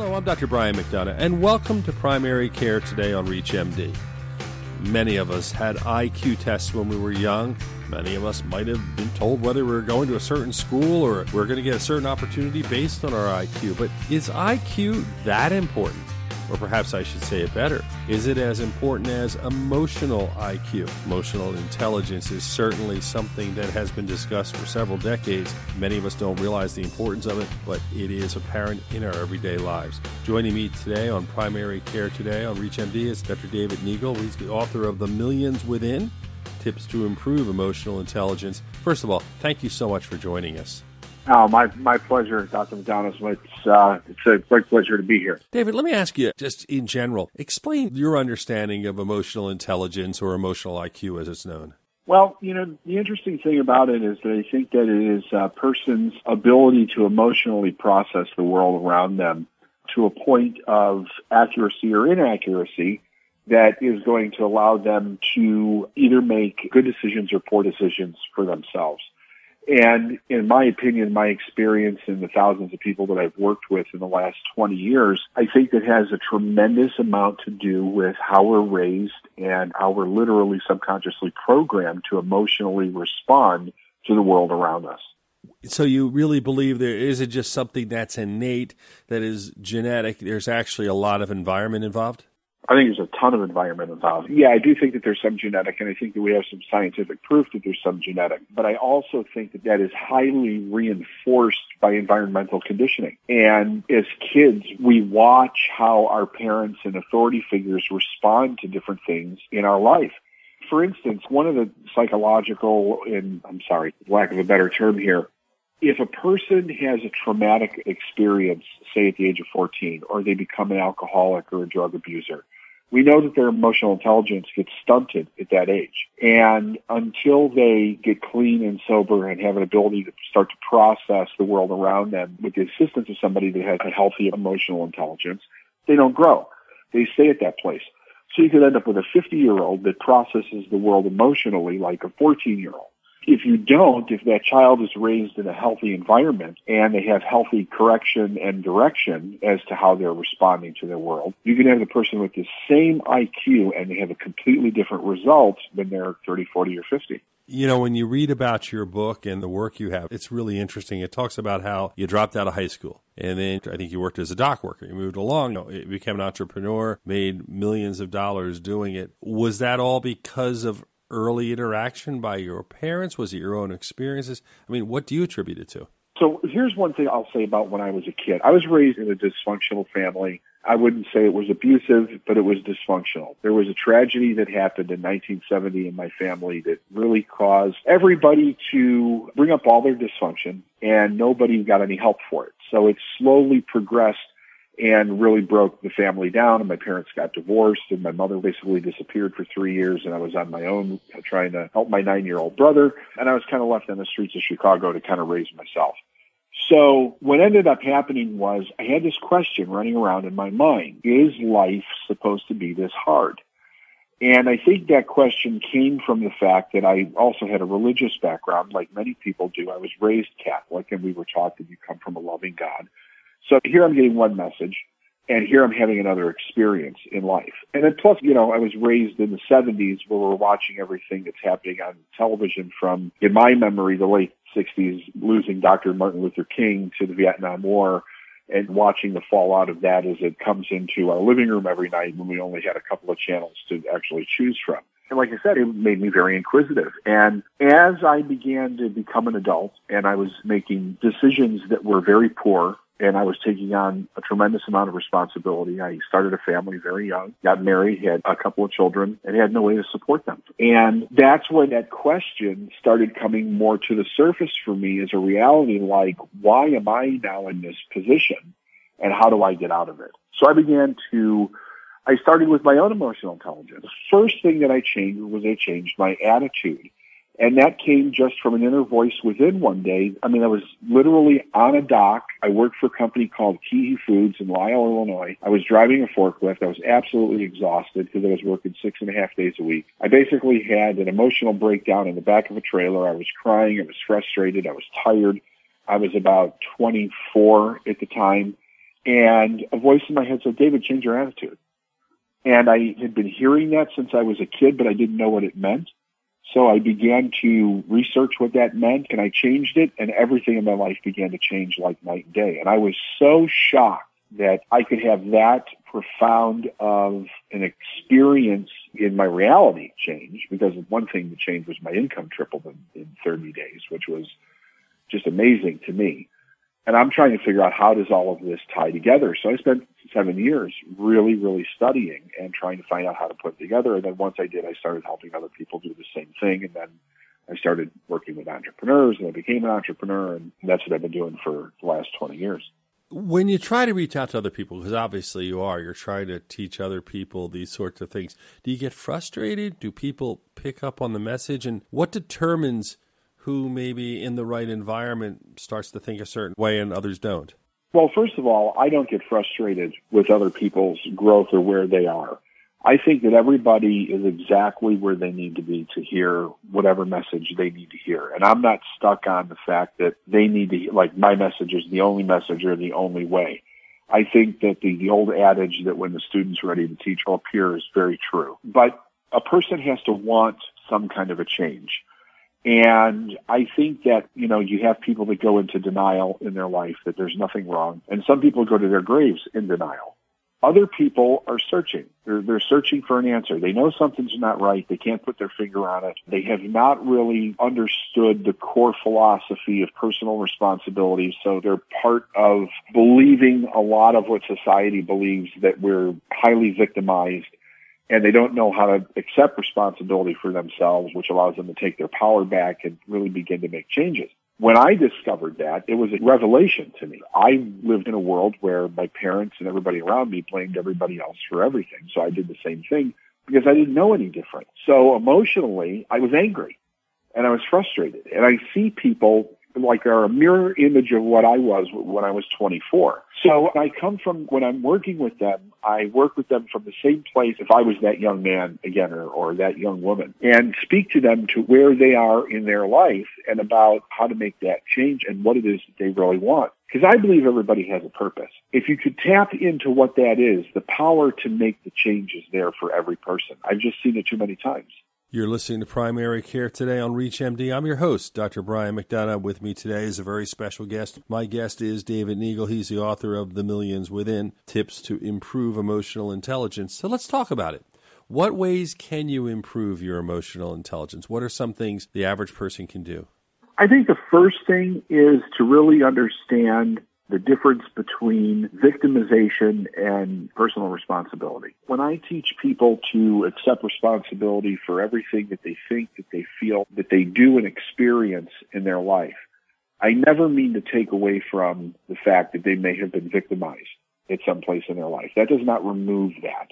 Hello, I'm Dr. Brian McDonough, and welcome to Primary Care today on ReachMD. Many of us had IQ tests when we were young. Many of us might have been told whether we are going to a certain school or we're going to get a certain opportunity based on our IQ. But is IQ that important? Or perhaps I should say it better. Is it as important as emotional IQ? Emotional intelligence is certainly something that has been discussed for several decades. Many of us don't realize the importance of it, but it is apparent in our everyday lives. Joining me today on Primary Care Today on ReachMD is Dr. David Neagle. He's the author of The Millions Within Tips to Improve Emotional Intelligence. First of all, thank you so much for joining us. Oh, my, my pleasure, Dr. McDonald. It's, uh, it's a great pleasure to be here. David, let me ask you, just in general, explain your understanding of emotional intelligence or emotional IQ as it's known. Well, you know, the interesting thing about it is that I think that it is a person's ability to emotionally process the world around them to a point of accuracy or inaccuracy that is going to allow them to either make good decisions or poor decisions for themselves. And in my opinion, my experience and the thousands of people that I've worked with in the last 20 years, I think it has a tremendous amount to do with how we're raised and how we're literally subconsciously programmed to emotionally respond to the world around us. So you really believe there is it just something that's innate, that is genetic? There's actually a lot of environment involved? I think there's a ton of environment involved. Yeah, I do think that there's some genetic, and I think that we have some scientific proof that there's some genetic. But I also think that that is highly reinforced by environmental conditioning. And as kids, we watch how our parents and authority figures respond to different things in our life. For instance, one of the psychological, and I'm sorry, lack of a better term here, if a person has a traumatic experience, say at the age of 14, or they become an alcoholic or a drug abuser, we know that their emotional intelligence gets stunted at that age. And until they get clean and sober and have an ability to start to process the world around them with the assistance of somebody that has a healthy emotional intelligence, they don't grow. They stay at that place. So you could end up with a 50 year old that processes the world emotionally like a 14 year old. If you don't, if that child is raised in a healthy environment and they have healthy correction and direction as to how they're responding to their world, you can have the person with the same IQ and they have a completely different result when they're 30, 40, or 50. You know, when you read about your book and the work you have, it's really interesting. It talks about how you dropped out of high school and then I think you worked as a dock worker. You moved along, you became an entrepreneur, made millions of dollars doing it. Was that all because of early interaction by your parents? Was it your own experiences? I mean, what do you attribute it to? So here's one thing I'll say about when I was a kid. I was raised in a dysfunctional family. I wouldn't say it was abusive, but it was dysfunctional. There was a tragedy that happened in 1970 in my family that really caused everybody to bring up all their dysfunction and nobody got any help for it. So it slowly progressed and really broke the family down. And my parents got divorced, and my mother basically disappeared for three years. And I was on my own uh, trying to help my nine year old brother. And I was kind of left on the streets of Chicago to kind of raise myself. So what ended up happening was I had this question running around in my mind. Is life supposed to be this hard? And I think that question came from the fact that I also had a religious background, like many people do. I was raised Catholic, and we were taught that you come from a loving God. So here I'm getting one message, and here I'm having another experience in life. And then plus, you know, I was raised in the 70s where we're watching everything that's happening on television from, in my memory, the late 60s, losing Dr. Martin Luther King to the Vietnam War and watching the fallout of that as it comes into our living room every night when we only had a couple of channels to actually choose from. And like I said, it made me very inquisitive. And as I began to become an adult and I was making decisions that were very poor and I was taking on a tremendous amount of responsibility. I started a family very young, got married, had a couple of children, and had no way to support them. And that's when that question started coming more to the surface for me as a reality like, why am I now in this position? And how do I get out of it? So I began to I started with my own emotional intelligence. The first thing that I changed was I changed my attitude. And that came just from an inner voice within one day. I mean, I was literally on a dock. I worked for a company called KeHE Foods in Lisle, Illinois. I was driving a forklift. I was absolutely exhausted because I was working six and a half days a week. I basically had an emotional breakdown in the back of a trailer. I was crying. I was frustrated. I was tired. I was about 24 at the time. And a voice in my head said, David, change your attitude. And I had been hearing that since I was a kid, but I didn't know what it meant. So I began to research what that meant and I changed it and everything in my life began to change like night and day. And I was so shocked that I could have that profound of an experience in my reality change because one thing that changed was my income tripled in, in 30 days, which was just amazing to me. And I'm trying to figure out how does all of this tie together. So I spent seven years really, really studying and trying to find out how to put it together. And then once I did, I started helping other people do the same thing. And then I started working with entrepreneurs and I became an entrepreneur. And that's what I've been doing for the last 20 years. When you try to reach out to other people, because obviously you are, you're trying to teach other people these sorts of things. Do you get frustrated? Do people pick up on the message? And what determines who maybe in the right environment starts to think a certain way and others don't? Well, first of all, I don't get frustrated with other people's growth or where they are. I think that everybody is exactly where they need to be to hear whatever message they need to hear. And I'm not stuck on the fact that they need to, like, my message is the only message or the only way. I think that the, the old adage that when the student's ready to teach all peer is very true. But a person has to want some kind of a change. And I think that, you know, you have people that go into denial in their life that there's nothing wrong. And some people go to their graves in denial. Other people are searching. They're, they're searching for an answer. They know something's not right. They can't put their finger on it. They have not really understood the core philosophy of personal responsibility. So they're part of believing a lot of what society believes that we're highly victimized and they don't know how to accept responsibility for themselves, which allows them to take their power back and really begin to make changes. When I discovered that, it was a revelation to me. I lived in a world where my parents and everybody around me blamed everybody else for everything. So I did the same thing because I didn't know any different. So emotionally, I was angry and I was frustrated. And I see people like are a mirror image of what I was when I was 24. So I come from when I'm working with them, I work with them from the same place if I was that young man again or, or that young woman and speak to them to where they are in their life and about how to make that change and what it is that they really want. Because I believe everybody has a purpose. If you could tap into what that is, the power to make the change is there for every person. I've just seen it too many times. You're listening to Primary Care today on ReachMD. I'm your host, Dr. Brian McDonough. With me today is a very special guest. My guest is David Neagle. He's the author of The Millions Within Tips to Improve Emotional Intelligence. So let's talk about it. What ways can you improve your emotional intelligence? What are some things the average person can do? I think the first thing is to really understand the difference between victimization and personal responsibility. When I teach people to accept responsibility for everything that they think, that they feel, that they do and experience in their life, I never mean to take away from the fact that they may have been victimized at some place in their life. That does not remove that.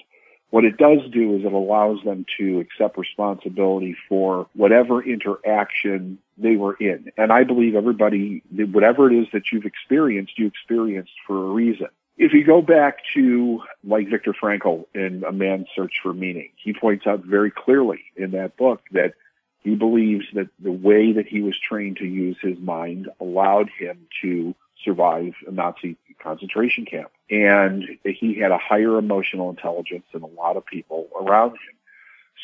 What it does do is it allows them to accept responsibility for whatever interaction they were in. And I believe everybody, whatever it is that you've experienced, you experienced for a reason. If you go back to like Viktor Frankl in A Man's Search for Meaning, he points out very clearly in that book that he believes that the way that he was trained to use his mind allowed him to survive a Nazi concentration camp. And he had a higher emotional intelligence than a lot of people around him.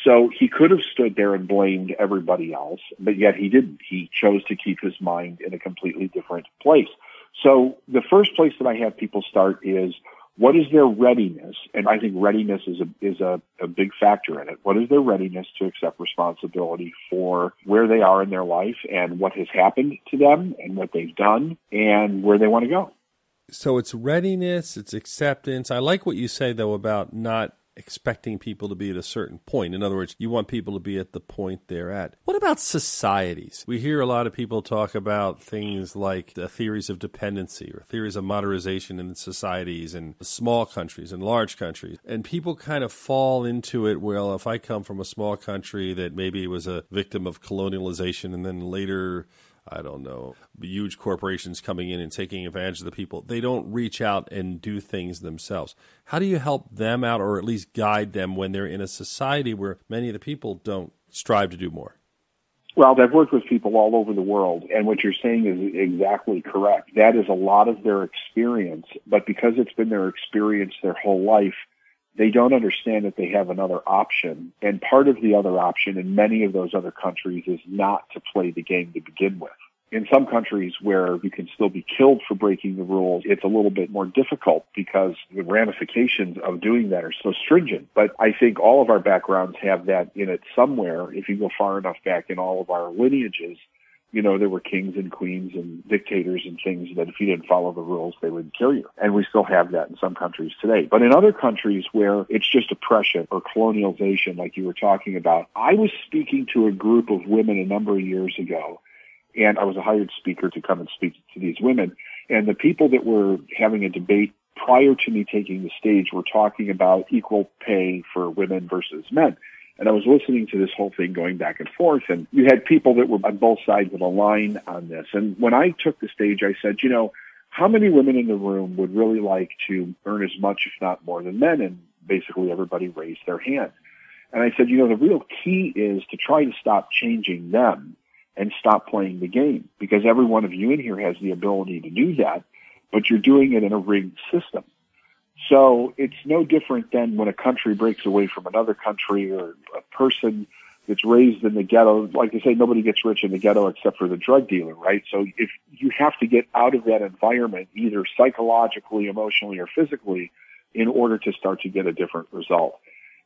So he could have stood there and blamed everybody else, but yet he didn't. He chose to keep his mind in a completely different place. So the first place that I have people start is what is their readiness? And I think readiness is a, is a, a big factor in it. What is their readiness to accept responsibility for where they are in their life and what has happened to them and what they've done and where they want to go? So it's readiness, it's acceptance. I like what you say though about not expecting people to be at a certain point. In other words, you want people to be at the point they're at. What about societies? We hear a lot of people talk about things like the theories of dependency or theories of modernization in societies and small countries and large countries. And people kind of fall into it. Well, if I come from a small country that maybe was a victim of colonialization and then later I don't know, huge corporations coming in and taking advantage of the people. They don't reach out and do things themselves. How do you help them out or at least guide them when they're in a society where many of the people don't strive to do more? Well, I've worked with people all over the world, and what you're saying is exactly correct. That is a lot of their experience, but because it's been their experience their whole life, they don't understand that they have another option. And part of the other option in many of those other countries is not to play the game to begin with. In some countries where you can still be killed for breaking the rules, it's a little bit more difficult because the ramifications of doing that are so stringent. But I think all of our backgrounds have that in it somewhere. If you go far enough back in all of our lineages, you know, there were kings and queens and dictators and things that if you didn't follow the rules, they would kill you. And we still have that in some countries today. But in other countries where it's just oppression or colonialization, like you were talking about, I was speaking to a group of women a number of years ago, and I was a hired speaker to come and speak to these women. And the people that were having a debate prior to me taking the stage were talking about equal pay for women versus men. And I was listening to this whole thing going back and forth, and you had people that were on both sides of the line on this. And when I took the stage, I said, you know, how many women in the room would really like to earn as much, if not more, than men? And basically everybody raised their hand. And I said, you know, the real key is to try to stop changing them and stop playing the game because every one of you in here has the ability to do that, but you're doing it in a rigged system. So it's no different than when a country breaks away from another country or a person that's raised in the ghetto. Like they say, nobody gets rich in the ghetto except for the drug dealer, right? So if you have to get out of that environment, either psychologically, emotionally, or physically, in order to start to get a different result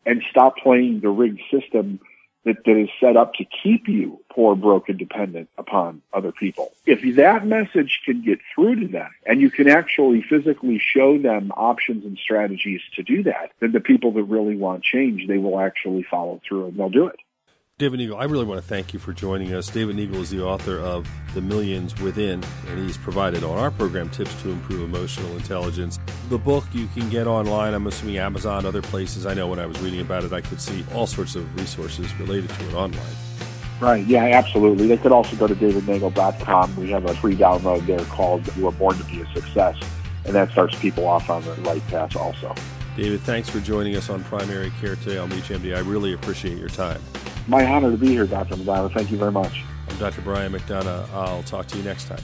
and stop playing the rigged system that, that is set up to keep you poor, broken, dependent upon other people. If that message can get through to them and you can actually physically show them options and strategies to do that, then the people that really want change, they will actually follow through and they'll do it. David Neagle, I really want to thank you for joining us. David Neagle is the author of The Millions Within, and he's provided on our program tips to improve emotional intelligence. The book you can get online, I'm assuming Amazon, other places. I know when I was reading about it, I could see all sorts of resources related to it online. Right, yeah, absolutely. They could also go to davidneagle.com. We have a free download there called You Were Born to Be a Success, and that starts people off on the right path also. David, thanks for joining us on Primary Care today on ReachMD. I really appreciate your time. My honor to be here, Dr. McDonough. Thank you very much. I'm Dr. Brian McDonough. I'll talk to you next time.